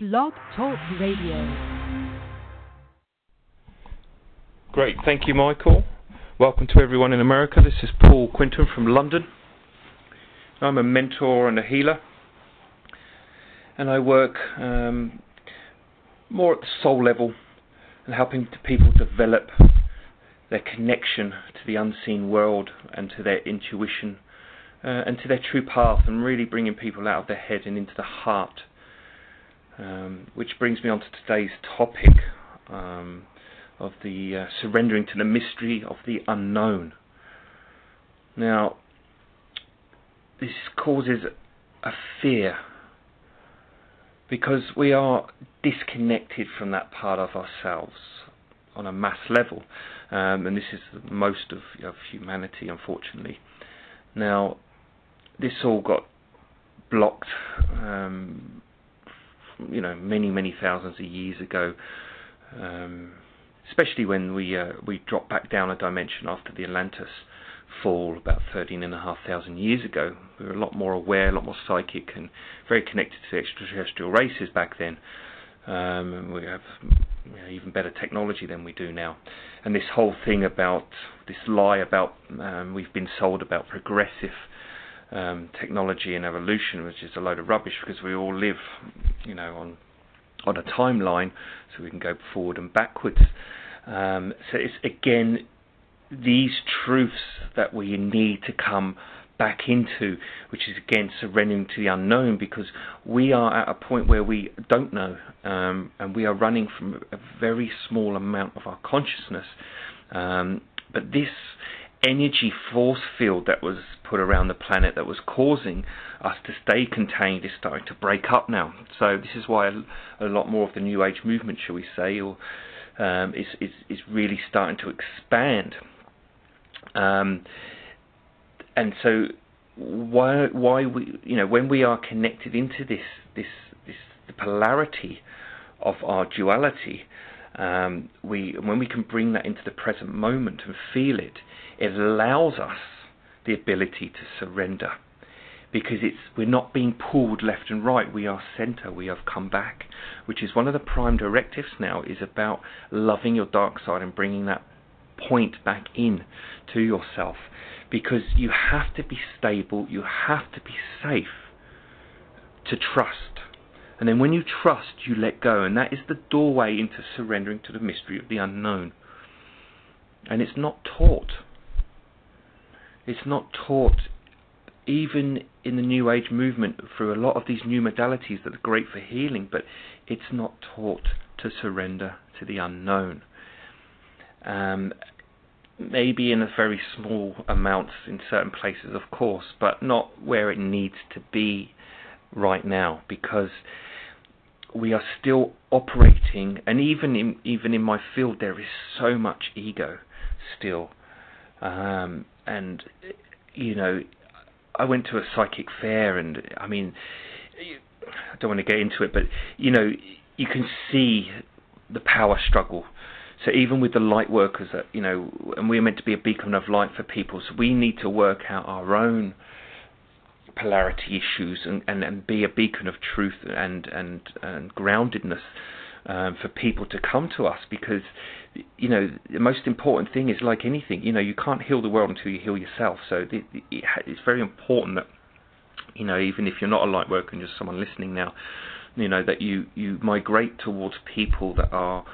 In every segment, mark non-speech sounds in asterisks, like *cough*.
Blog Talk Radio. Great, thank you, Michael. Welcome to everyone in America. This is Paul Quinton from London. I'm a mentor and a healer, and I work um, more at the soul level and helping people develop their connection to the unseen world and to their intuition uh, and to their true path, and really bringing people out of their head and into the heart um, which brings me on to today's topic um, of the uh, surrendering to the mystery of the unknown. Now, this causes a fear because we are disconnected from that part of ourselves on a mass level, um, and this is most of, of humanity, unfortunately. Now, this all got blocked um, you know many many thousands of years ago. Um, especially when we uh, we drop back down a dimension after the Atlantis fall about 13,500 years ago. We were a lot more aware, a lot more psychic, and very connected to the extraterrestrial races back then. Um, we have you know, even better technology than we do now. And this whole thing about this lie about um, we've been sold about progressive um, technology and evolution, which is a load of rubbish because we all live, you know, on on a timeline, so we can go forward and backwards. Um, so it's again these truths that we need to come back into, which is again surrendering to the unknown, because we are at a point where we don't know, um, and we are running from a very small amount of our consciousness. Um, but this energy force field that was put around the planet that was causing us to stay contained is starting to break up now. So this is why a, lot more of the New Age movement, shall we say, or um, is, is is really starting to expand. Um, and so why why we you know when we are connected into this this this the polarity of our duality, um, we when we can bring that into the present moment and feel it, it allows us the ability to surrender. Because it's we're not being pulled left and right. We are center. We have come back which is one of the prime directives now is about loving your dark side and bringing that point back in to yourself. Because you have to be stable. You have to be safe to trust. And then when you trust you let go. And that is the doorway into surrendering to the mystery of the unknown. And it's not taught it's not taught even in the New Age movement through a lot of these new modalities that are great for healing, but it's not taught to surrender to the unknown. Um, maybe in a very small amounts in certain places, of course, but not where it needs to be right now because we are still operating, and even in even in my field, there is so much ego still. Um, and you know, I went to a psychic fair, and I mean, I don't want to get into it, but you know, you can see the power struggle. So even with the light workers, that you know, and we're meant to be a beacon of light for people, so we need to work out our own polarity issues and, and, and be a beacon of truth and and, and groundedness um, for people to come to us because you know the most important thing is like anything you know you can't heal the world until you heal yourself. So it, it, it's very important that you know even if you're not a light worker and just someone listening now you know that you you migrate towards people that are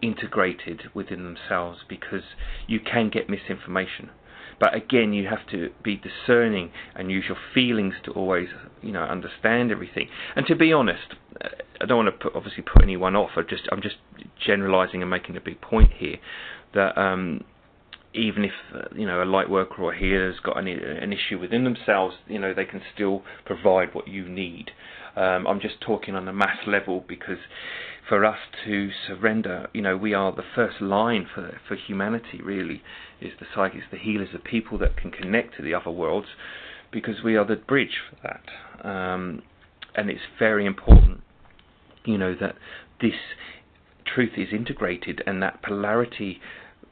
integrated within themselves because you can get misinformation but again, you have to be discerning and use your feelings to always, you know, understand everything. And to be honest, I don't want to put, obviously put anyone off. I just I'm just generalising and making a big point here that um, even if you know a light worker or a healer's got any, an issue within themselves, you know they can still provide what you need. Um, I'm just talking on a mass level because for us to surrender, you know, we are the first line for for humanity. Really, is the psychics, the healers, the people that can connect to the other worlds, because we are the bridge for that. Um, and it's very important, you know, that this truth is integrated and that polarity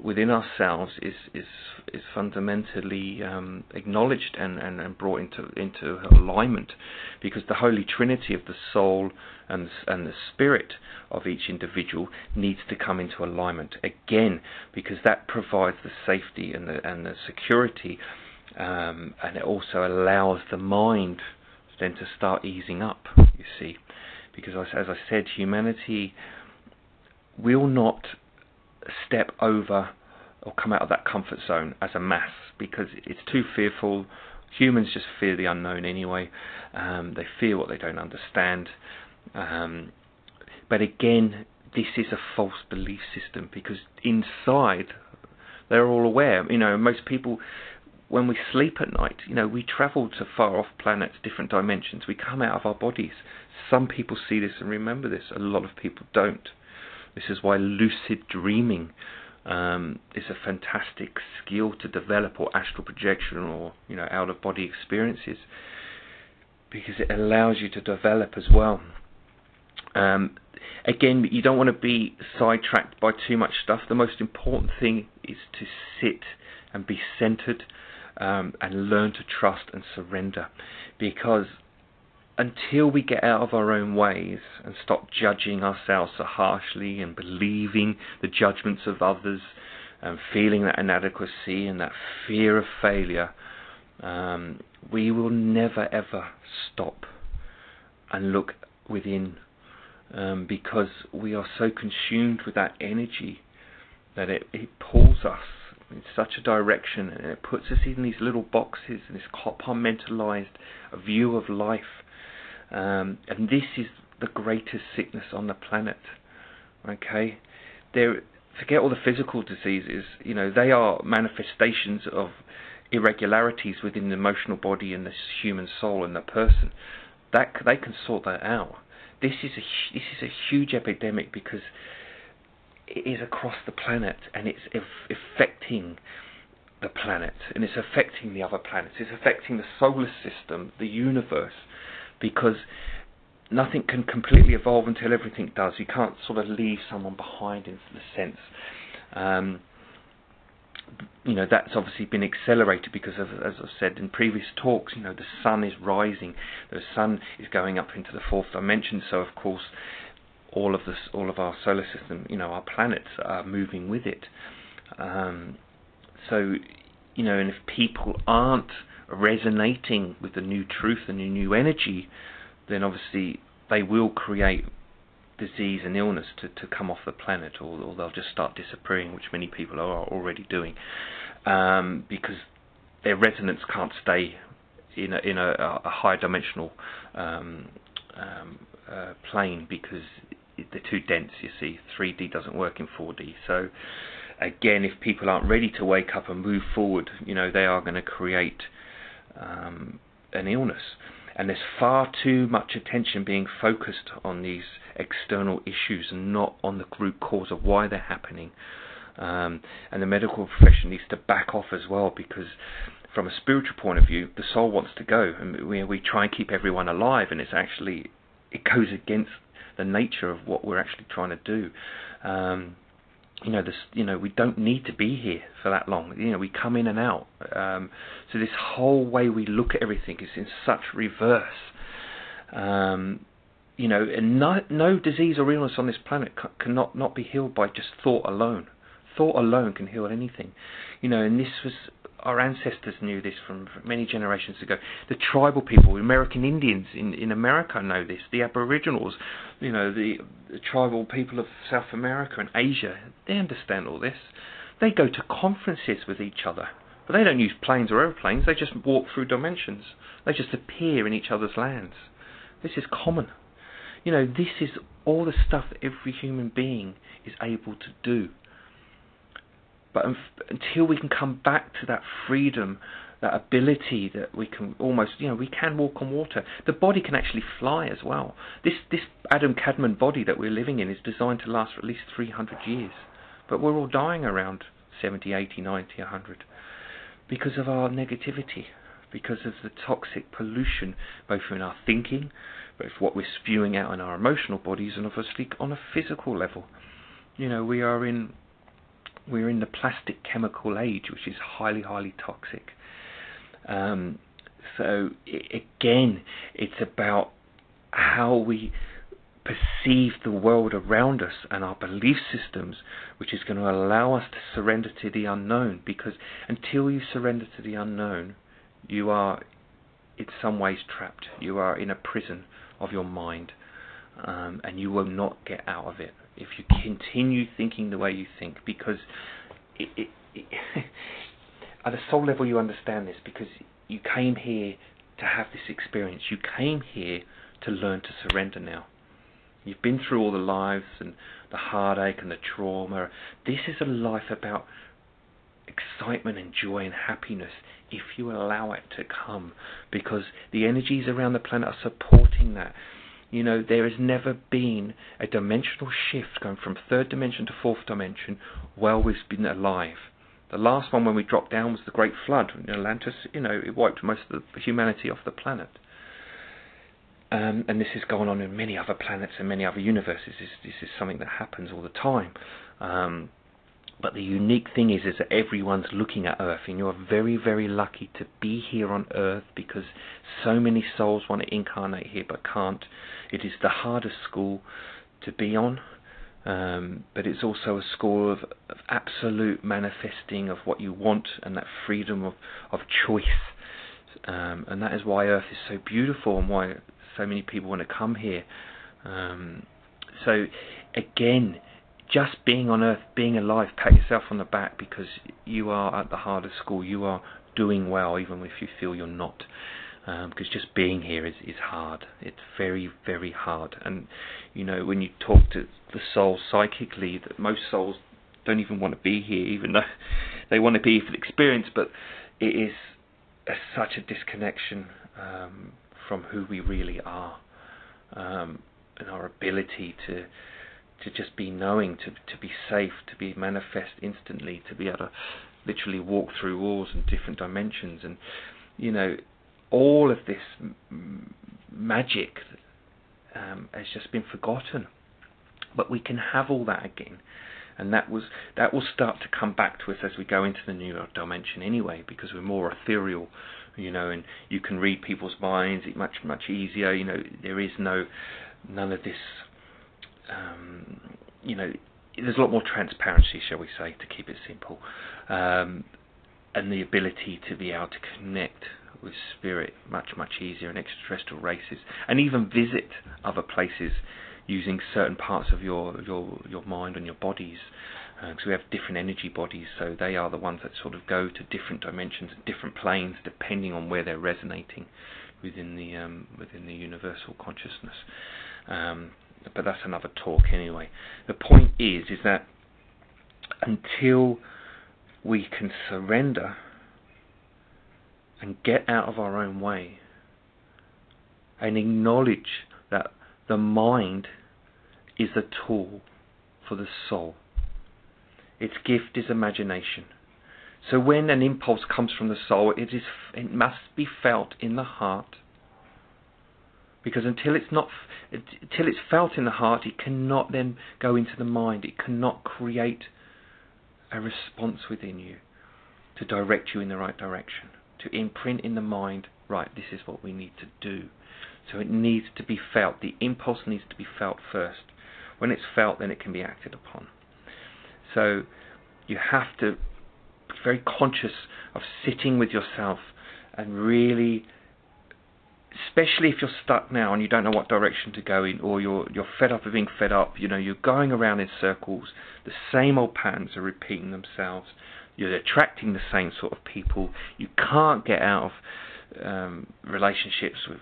within ourselves is is is fundamentally um, acknowledged and, and, and brought into into alignment because the holy trinity of the soul and and the spirit of each individual needs to come into alignment again because that provides the safety and the and the security um, and it also allows the mind then to start easing up you see. Because as I said humanity will not step over or come out of that comfort zone as a mass because it's too fearful. Humans just fear the unknown anyway. Um, they fear what they don't understand um, but again, this is a false belief system because inside they're all aware. You know, most people, when we sleep at night, you know, we travel to far off planets, different dimensions. We come out of our bodies. Some people see this and remember this. A lot of people don't. This is why lucid dreaming um, is a fantastic skill to develop, or astral projection, or you know, out of body experiences, because it allows you to develop as well. Um, again, you don't want to be sidetracked by too much stuff. The most important thing is to sit and be centered um, and learn to trust and surrender. Because until we get out of our own ways and stop judging ourselves so harshly and believing the judgments of others and feeling that inadequacy and that fear of failure, um, we will never ever stop and look within um, because we are so consumed with that energy that it, it pulls us in such a direction and it puts us in these little boxes and this compartmentalized view of life. Um, and this is the greatest sickness on the planet. Okay, there. Forget all the physical diseases. You know they are manifestations of irregularities within the emotional body and the human soul and the person. That they can sort that out this is a this is a huge epidemic because it is across the planet and it's affecting the planet and it's affecting the other planets. It's affecting the solar system, the universe, because nothing can completely evolve until everything does. You can't sort of leave someone behind in the sense. Um, you know that's obviously been accelerated because of, as I've said in previous talks, you know the sun is rising, the sun is going up into the fourth dimension. So of course, all of this, all of our solar system, you know, our planets are moving with it. Um, so you know, and if people aren't resonating with the new truth and the new energy, then obviously they will create disease and illness to, to come off the planet, or, or they'll just start disappearing, which many people are already doing, um, because their resonance can't stay in a, in a, a dimensional um, um, uh, plane because they're too dense. You see, 3D doesn't work in 4D. So again, if people aren't ready to wake up and move forward, you know, they are going to create um, an illness and there's far too much attention being focused on these external issues and not on the root cause of why they're happening. Um, and the medical profession needs to back off as well because from a spiritual point of view, the soul wants to go, and we, we try and keep everyone alive, and it's actually it goes against the nature of what we're actually trying to do. Um, you know, this, you know, we don't need to be here for that long. You know, we come in and out. Um, so this whole way we look at everything is in such reverse. Um, you know, and no, no disease or illness on this planet c- cannot not be healed by just thought alone. Thought alone can heal anything. You know, and this was our ancestors knew this from many generations ago. The tribal people, American Indians in, in America know this. The Aboriginals, you know, the, the tribal people of South America and Asia, they understand all this. They go to conferences with each other, but they don't use planes or airplanes. They just walk through dimensions. They just appear in each other's lands. This is common. You know, this is all the stuff that every human being is able to do. But um, until we can come back to that freedom, that ability that we can almost, you know, we can walk on water. The body can actually fly as well. This this Adam Kadmon body that we're living in is designed to last for at least 300 years, but we're all dying around 70, 80, 90, 100 because of our negativity, because of the toxic pollution, both in our thinking, both what we're spewing out in our emotional bodies, and obviously on a physical level. You know, we are in we're in the plastic chemical age, which is highly, highly toxic. Um, so it, again, it's about how we perceive the world around us and our belief systems, which is going to allow us to surrender to the unknown. Because until you surrender to the unknown, you are in some ways trapped. You are in a prison of your mind, um, and you will not get out of it if you continue thinking the way you think. Because it, it, it *laughs* at a soul level, you understand this because you came here to have this experience. You came here to learn to surrender now. You've been through all the lives and the heartache and the trauma. This is a life about excitement and joy and happiness if you allow it to come because the energies around the planet are supporting that. You know, there has never been a dimensional shift going from third dimension to fourth dimension while we've been alive. The last one when we dropped down was the Great Flood. In Atlantis, you know, it wiped most of the humanity off the planet. Um, and this is going on in many other planets and many other universes. This, this is something that happens all the time. Um, but the unique thing is, is that everyone's looking at Earth, and you're very, very lucky to be here on Earth because so many souls want to incarnate here but can't. It is the hardest school to be on, um, but it's also a school of, of, absolute manifesting of what you want and that freedom of, of choice. Um, and that is why Earth is so beautiful and why so many people want to come here. Um, so again, just being on Earth, being alive, pat yourself on the back because you are at the hardest school. You are doing well, even if you feel you're not. Um, because just being here is, is hard. It's very, very hard. And you know, when you talk to the soul psychically, that most souls don't even want to be here, even though *laughs* they want to be here for the experience. But it is a, such a disconnection um, from who we really are um, and our ability to to just be knowing, to to be safe, to be manifest instantly, to be able to literally walk through walls and different dimensions, and you know, all of this m- magic um, has just been forgotten. But we can have all that again, and that was that will start to come back to us as we go into the new dimension anyway, because we're more ethereal you know, and you can read people's minds much much easier. You know, there is no none of this. Um, you know, there's a lot more transparency, shall we say, to keep it simple, um, and the ability to be able to connect with spirit much much easier and extraterrestrial races, and even visit other places using certain parts of your your your mind and your bodies because uh, we have different energy bodies, so they are the ones that sort of go to different dimensions different planes depending on where they're resonating within the um, within the universal consciousness. Um, but that's another talk anyway. The point is, is that until we can surrender and get out of our own way and acknowledge that the mind is a tool for the soul its gift is imagination. So when an impulse comes from the soul, it is it must be felt in the heart. Because until it's not until it's felt in the heart, it cannot then go into the mind. It cannot create a response within you to direct you in the right direction, to imprint in the mind, right, this is what we need to do. So it needs to be felt. The impulse needs to be felt first. When it's felt, then it can be acted upon. So you have to be very conscious of sitting with yourself and really especially if you're stuck now and you don't know what direction to go in or you're you're fed up of being fed up, you know, you're going around in circles, the same old patterns are repeating themselves, you're attracting the same sort of people, you can't get out of um, relationships with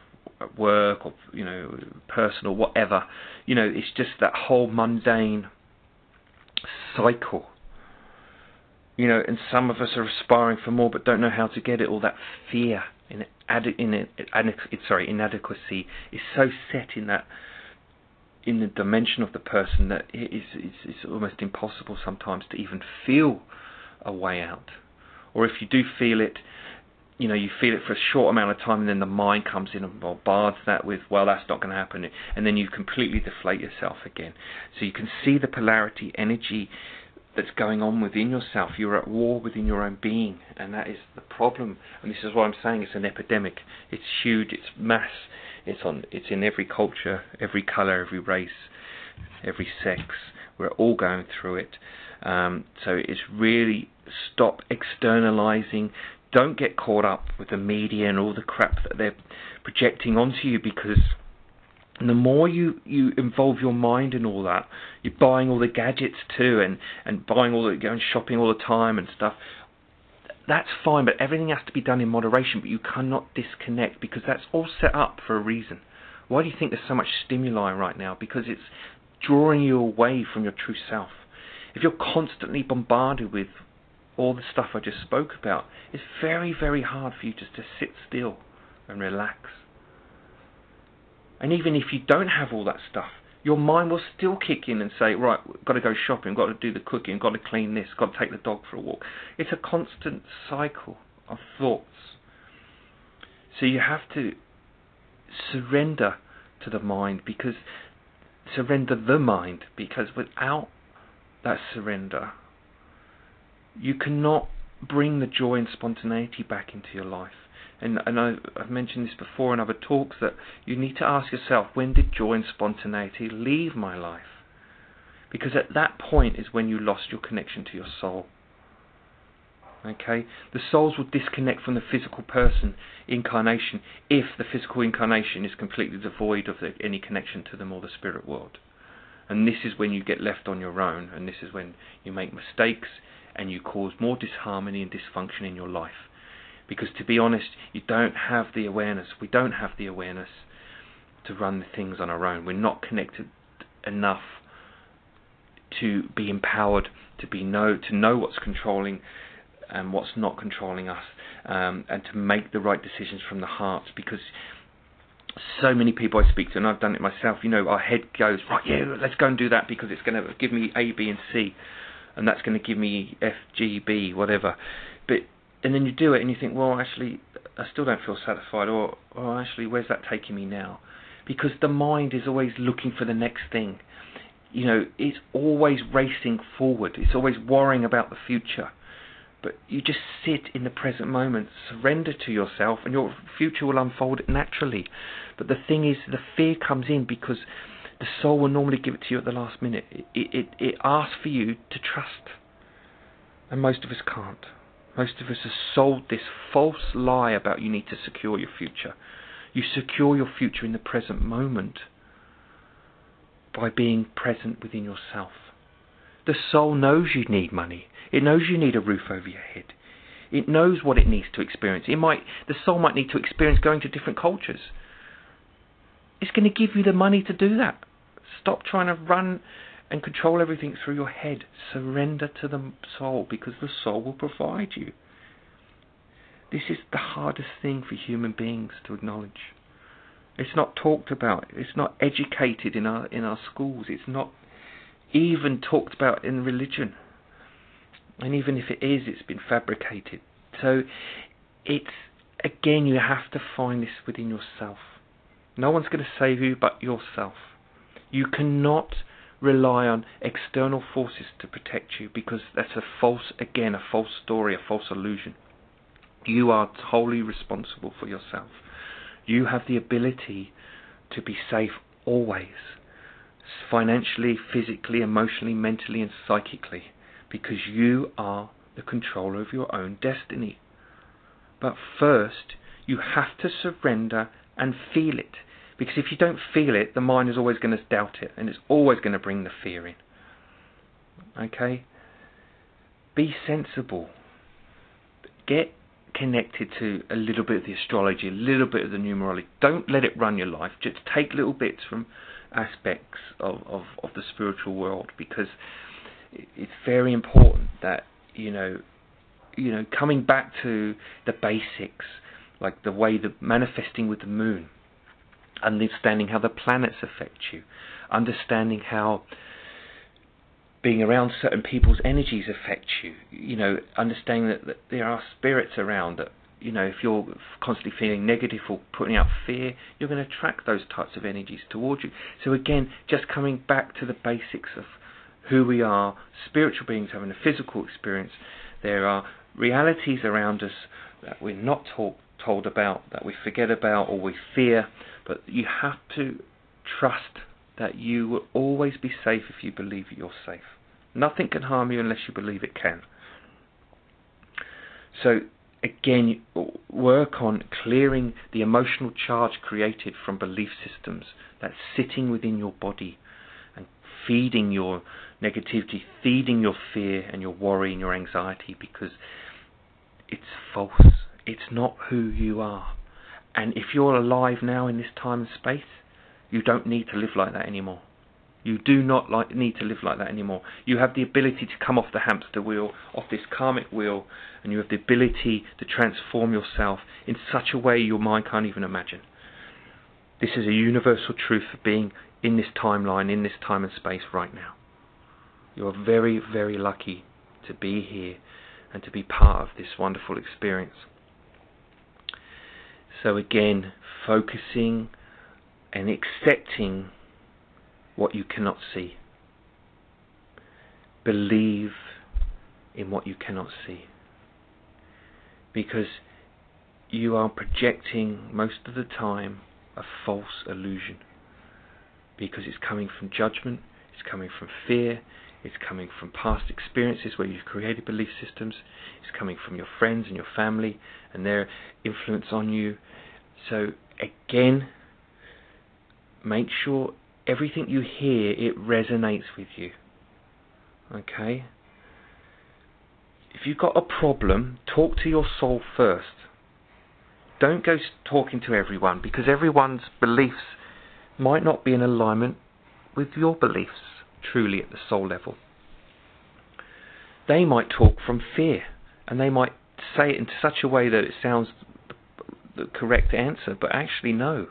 work or you know personal whatever. You know it's just that whole mundane cycle. You know, and some of us are aspiring for more but don't know how to get it. All that fear in, in, in sorry inadequacy is so set in that in the dimension of the person that it is it's, it's almost impossible sometimes to even feel a way out. Or if you do feel it, you know, you feel it for a short amount of time, and then the mind comes in and bombards that with, well, that's not going to happen, and then you completely deflate yourself again. So you can see the polarity energy that's going on within yourself. You're at war within your own being, and that is the problem. And this is why I'm saying it's an epidemic. It's huge. It's mass. It's on. It's in every culture, every color, every race, every sex. We're all going through it. Um, so it's really stop externalizing. Don't get caught up with the media and all the crap that they're projecting onto you because and the more you, you involve your mind in all that, you're buying all the gadgets too, and, and buying all the going shopping all the time and stuff. That's fine, but everything has to be done in moderation. But you cannot disconnect because that's all set up for a reason. Why do you think there's so much stimuli right now? Because it's drawing you away from your true self. If you're constantly bombarded with all the stuff I just spoke about, it's very, very hard for you just to sit still and relax. And even if you don't have all that stuff, your mind will still kick in and say, right, got to go shopping, got to do the cooking, got to clean this, got to take the dog for a walk. It's a constant cycle of thoughts. So you have to surrender to the mind because surrender the mind because without that surrender, you cannot bring the joy and spontaneity back into your life and, and I, have mentioned this before in other talks, that you need to ask yourself, when did joy and spontaneity leave my life? Because at that point is when you lost your connection to your soul. Okay? The souls will disconnect from the physical person incarnation if the physical incarnation is completely devoid of the, any connection to them or the spirit world. And this is when you get left on your own, and this is when you make mistakes and you cause more disharmony and dysfunction in your life because to be honest, you don't have the awareness. We don't have the awareness to run the things on our own. We're not connected enough to be empowered to be know to know what's controlling and what's not controlling us, um, and to make the right decisions from the heart. Because so many people I speak to, and I've done it myself. You know, our head goes right, yeah, let's go and do that because it's going to give me A, B, and C, and that's going to give me F, G, B, whatever. But and then you do it and you think, well, actually, I still don't feel satisfied, or, or actually, where's that taking me now? Because the mind is always looking for the next thing. You know, it's always racing forward. It's always worrying about the future. But you just sit in the present moment, surrender to yourself, and your future will unfold naturally. But the thing is, the fear comes in because the soul will normally give it to you at the last minute. It, it, it asks for you to trust. And most of us can't. Most of us have sold this false lie about you need to secure your future. You secure your future in the present moment by being present within yourself. The soul knows you need money. It knows you need a roof over your head. It knows what it needs to experience. It might, the soul might need to experience going to different cultures. It's going to give you the money to do that. Stop trying to run and control everything through your head. Surrender to the soul because the soul will provide you. This is the hardest thing for human beings to acknowledge. It's not talked about. It's not educated in our in our schools. It's not even talked about in religion. And even if it is, it's been fabricated. So it's again you have to find this within yourself. No one's going to save you but yourself. You cannot rely on external forces to protect you because that's a false, again, a false story, a false illusion. You are wholly responsible for yourself. You have the ability to be safe always, financially, physically, emotionally, mentally, and psychically, because you are the controller of your own destiny. But first, you have to surrender and feel it. Because if you don't feel it, the mind is always going to doubt it, and it's always going to bring the fear in. Okay? Be sensible. Get connected to a little bit of the astrology, a little bit of the numerology. Don't let it run your life. Just take little bits from aspects of, of, of the spiritual world because it's very important that, you know, you know, coming back to the basics, like the way the manifesting with the moon understanding how the planets affect you, understanding how being around certain people's energies affect you. You know, understanding that, that there are spirits around that you know, if you're constantly feeling negative or putting out fear, you're going to attract those types of energies towards you. So again, just coming back to the basics of who we are, spiritual beings having a physical experience. There are realities around us that we're not told, told about, that we forget about, or we fear. But you have to trust that you will always be safe if you believe you're safe. Nothing can harm you unless you believe it can. So again, work on clearing the emotional charge created from belief systems that's sitting within your body and feeding your negativity, feeding your fear and your worry and your anxiety because it's false. It's not who you are. And if you're alive now in this time and space, you don't need to live like that anymore. You do not like, need to live like that anymore. You have the ability to come off the hamster wheel, off this karmic wheel, and you have the ability to transform yourself in such a way your mind can't even imagine. This is a universal truth for being in this timeline, in this time and space right now. You are very, very lucky to be here and to be part of this wonderful experience. So, again, focusing and accepting what you cannot see. Believe in what you cannot see. Because you are projecting most of the time a false illusion. Because it's coming from judgment, it's coming from fear, it's coming from past experiences where you've created belief systems, it's coming from your friends and your family and their influence on you. So, again, make sure everything you hear, it resonates with you. Okay? If you've got a problem, talk to your soul first. Don't go talking to everyone because everyone's beliefs might not be in alignment with your beliefs truly at the soul level. They might talk from fear and they might say it in such a way that it sounds the correct answer, but actually, no.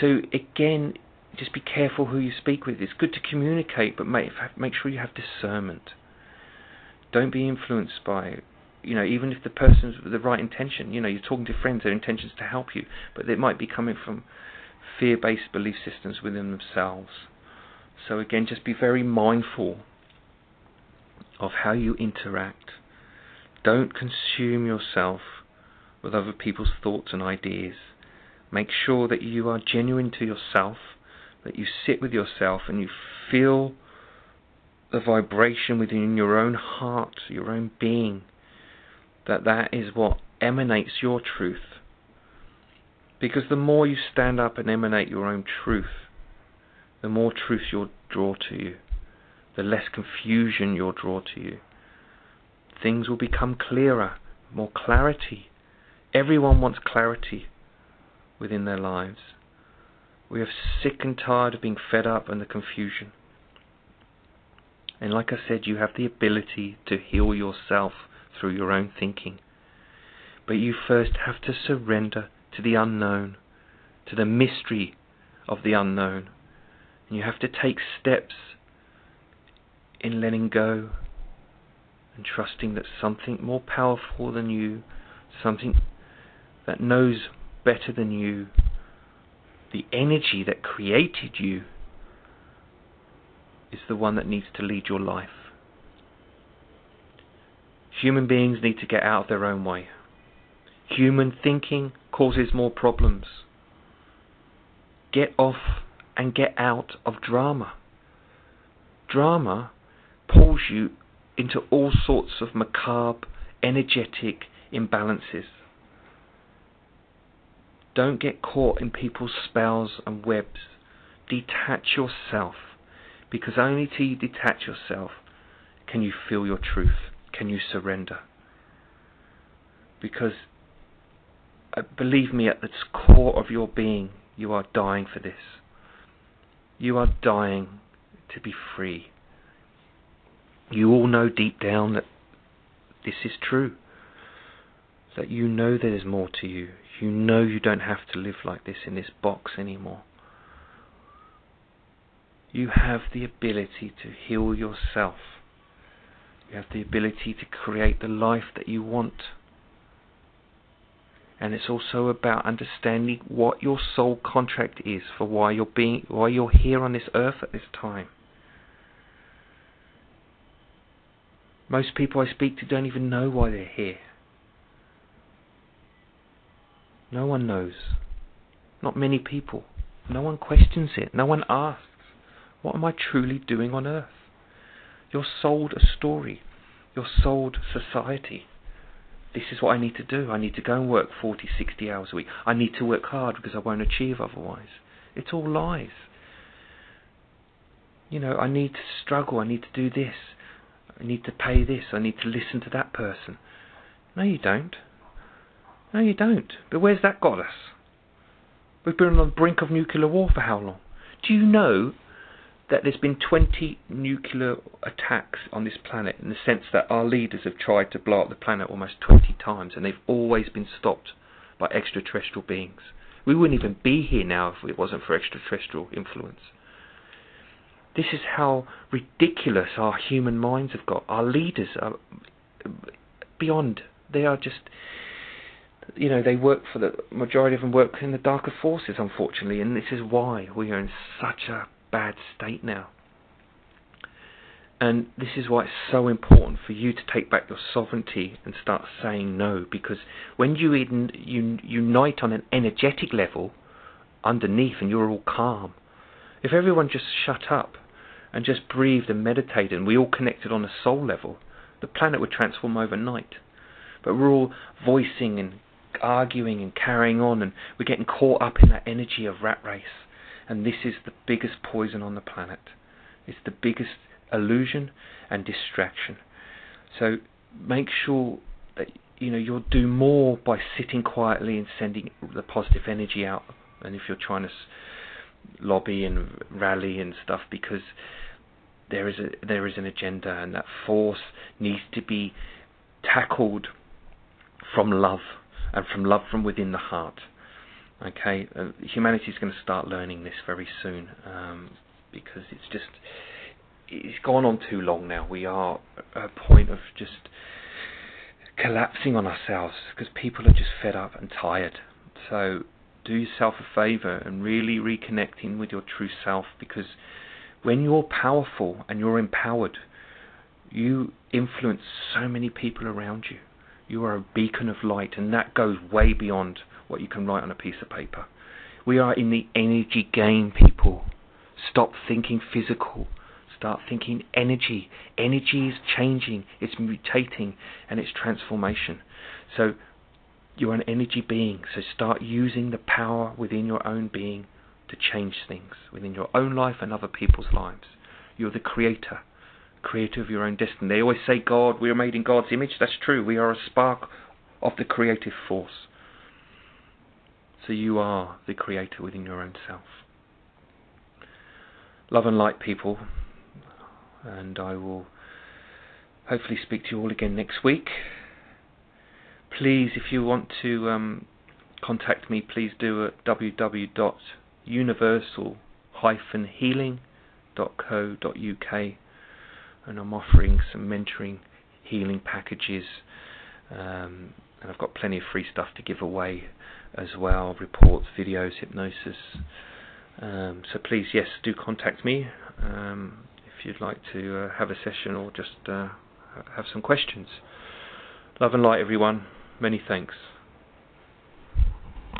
So, again, just be careful who you speak with. It's good to communicate, but make make sure you have discernment. Don't be influenced by, you know, even if the person's with the right intention. You know, you're talking to friends, their intentions to help you, but it might be coming from fear-based belief systems within themselves. So again, just be very mindful of how you interact. Don't consume yourself with other people's thoughts and ideas. Make sure that you are genuine to yourself that you sit with yourself and you feel the vibration within your own heart, your own being, that that is what emanates your truth. Because the more you stand up and emanate your own truth, the more truth you'll draw to you, the less confusion you'll draw to you. Things will become clearer, more clarity. Everyone wants clarity within their lives. We are sick and tired of being fed up and the confusion. And like I said, you have the ability to heal yourself through your own thinking. But you first have to surrender to the unknown, to the mystery of the unknown. You have to take steps in letting go and trusting that something more powerful than you, something that knows better than you, the energy that created you is the one that needs to lead your life. Human beings need to get out of their own way. Human thinking causes more problems. Get off and get out of drama. Drama pulls you into all sorts of macabre, energetic imbalances. Don't get caught in people's spells and webs. Detach yourself, because only till you detach yourself can you feel your truth, can you surrender. Because uh, believe me, at the core of your being, you are dying for this. You are dying to be free. You all know deep down that this is true. That you know there is more to you. You know you don't have to live like this in this box anymore. You have the ability to heal yourself. You have the ability to create the life that you want. And it's also about understanding what your soul contract is for why you're being why you're here on this earth at this time. Most people I speak to don't even know why they're here. No one knows. Not many people. No one questions it. No one asks, What am I truly doing on earth? You're sold a story. You're sold society. This is what I need to do. I need to go and work 40, 60 hours a week. I need to work hard because I won't achieve otherwise. It's all lies. You know, I need to struggle. I need to do this. I need to pay this. I need to listen to that person. No, you don't. No, you don't. But where's that got us? We've been on the brink of nuclear war for how long? Do you know that there's been 20 nuclear attacks on this planet in the sense that our leaders have tried to blow up the planet almost 20 times and they've always been stopped by extraterrestrial beings. We wouldn't even be here now if it wasn't for extraterrestrial influence. This is how ridiculous our human minds have got. Our leaders are beyond. They are just you know, they work for the majority of them work in the darker forces, unfortunately, and this is why we are in such a bad state now. And this is why it's so important for you to take back your sovereignty and start saying no, because when you, in, you unite on an energetic level underneath and you're all calm, if everyone just shut up and just breathed and meditated and we all connected on a soul level, the planet would transform overnight. But we're all voicing and arguing and carrying on, and we're getting caught up in that energy of rat race. And this is the biggest poison on the planet. It's the biggest illusion and distraction. So make sure that you know you'll do more by sitting quietly and sending the positive energy out. And if you're trying to lobby and rally and stuff, because there is a there is an agenda, and that force needs to be tackled from love and from love from within the heart. Okay, uh, humanity is going to start learning this very soon um, because it's just it's gone on too long now. We are at a point of just collapsing on ourselves because people are just fed up and tired. So do yourself a favor and really reconnecting with your true self because when you're powerful and you're empowered, you influence so many people around you. You are a beacon of light, and that goes way beyond what you can write on a piece of paper. We are in the energy game, people. Stop thinking physical. Start thinking energy. Energy is changing, it's mutating, and it's transformation. So, you're an energy being, so start using the power within your own being to change things within your own life and other people's lives. You're the creator creator of your own destiny. They always say, God, we are made in God's image. That's true. We are a spark of the creative force. So you are the creator within your own self. Love and light, people. And I will hopefully speak to you all again next week. Please, if you want to um, contact me, please do at www.universal-healing.co.uk and I'm offering some mentoring healing packages. Um, and I've got plenty of free stuff to give away as well reports, videos, hypnosis. Um, so please, yes, do contact me um, if you'd like to uh, have a session or just uh, have some questions. Love and light, everyone. Many thanks.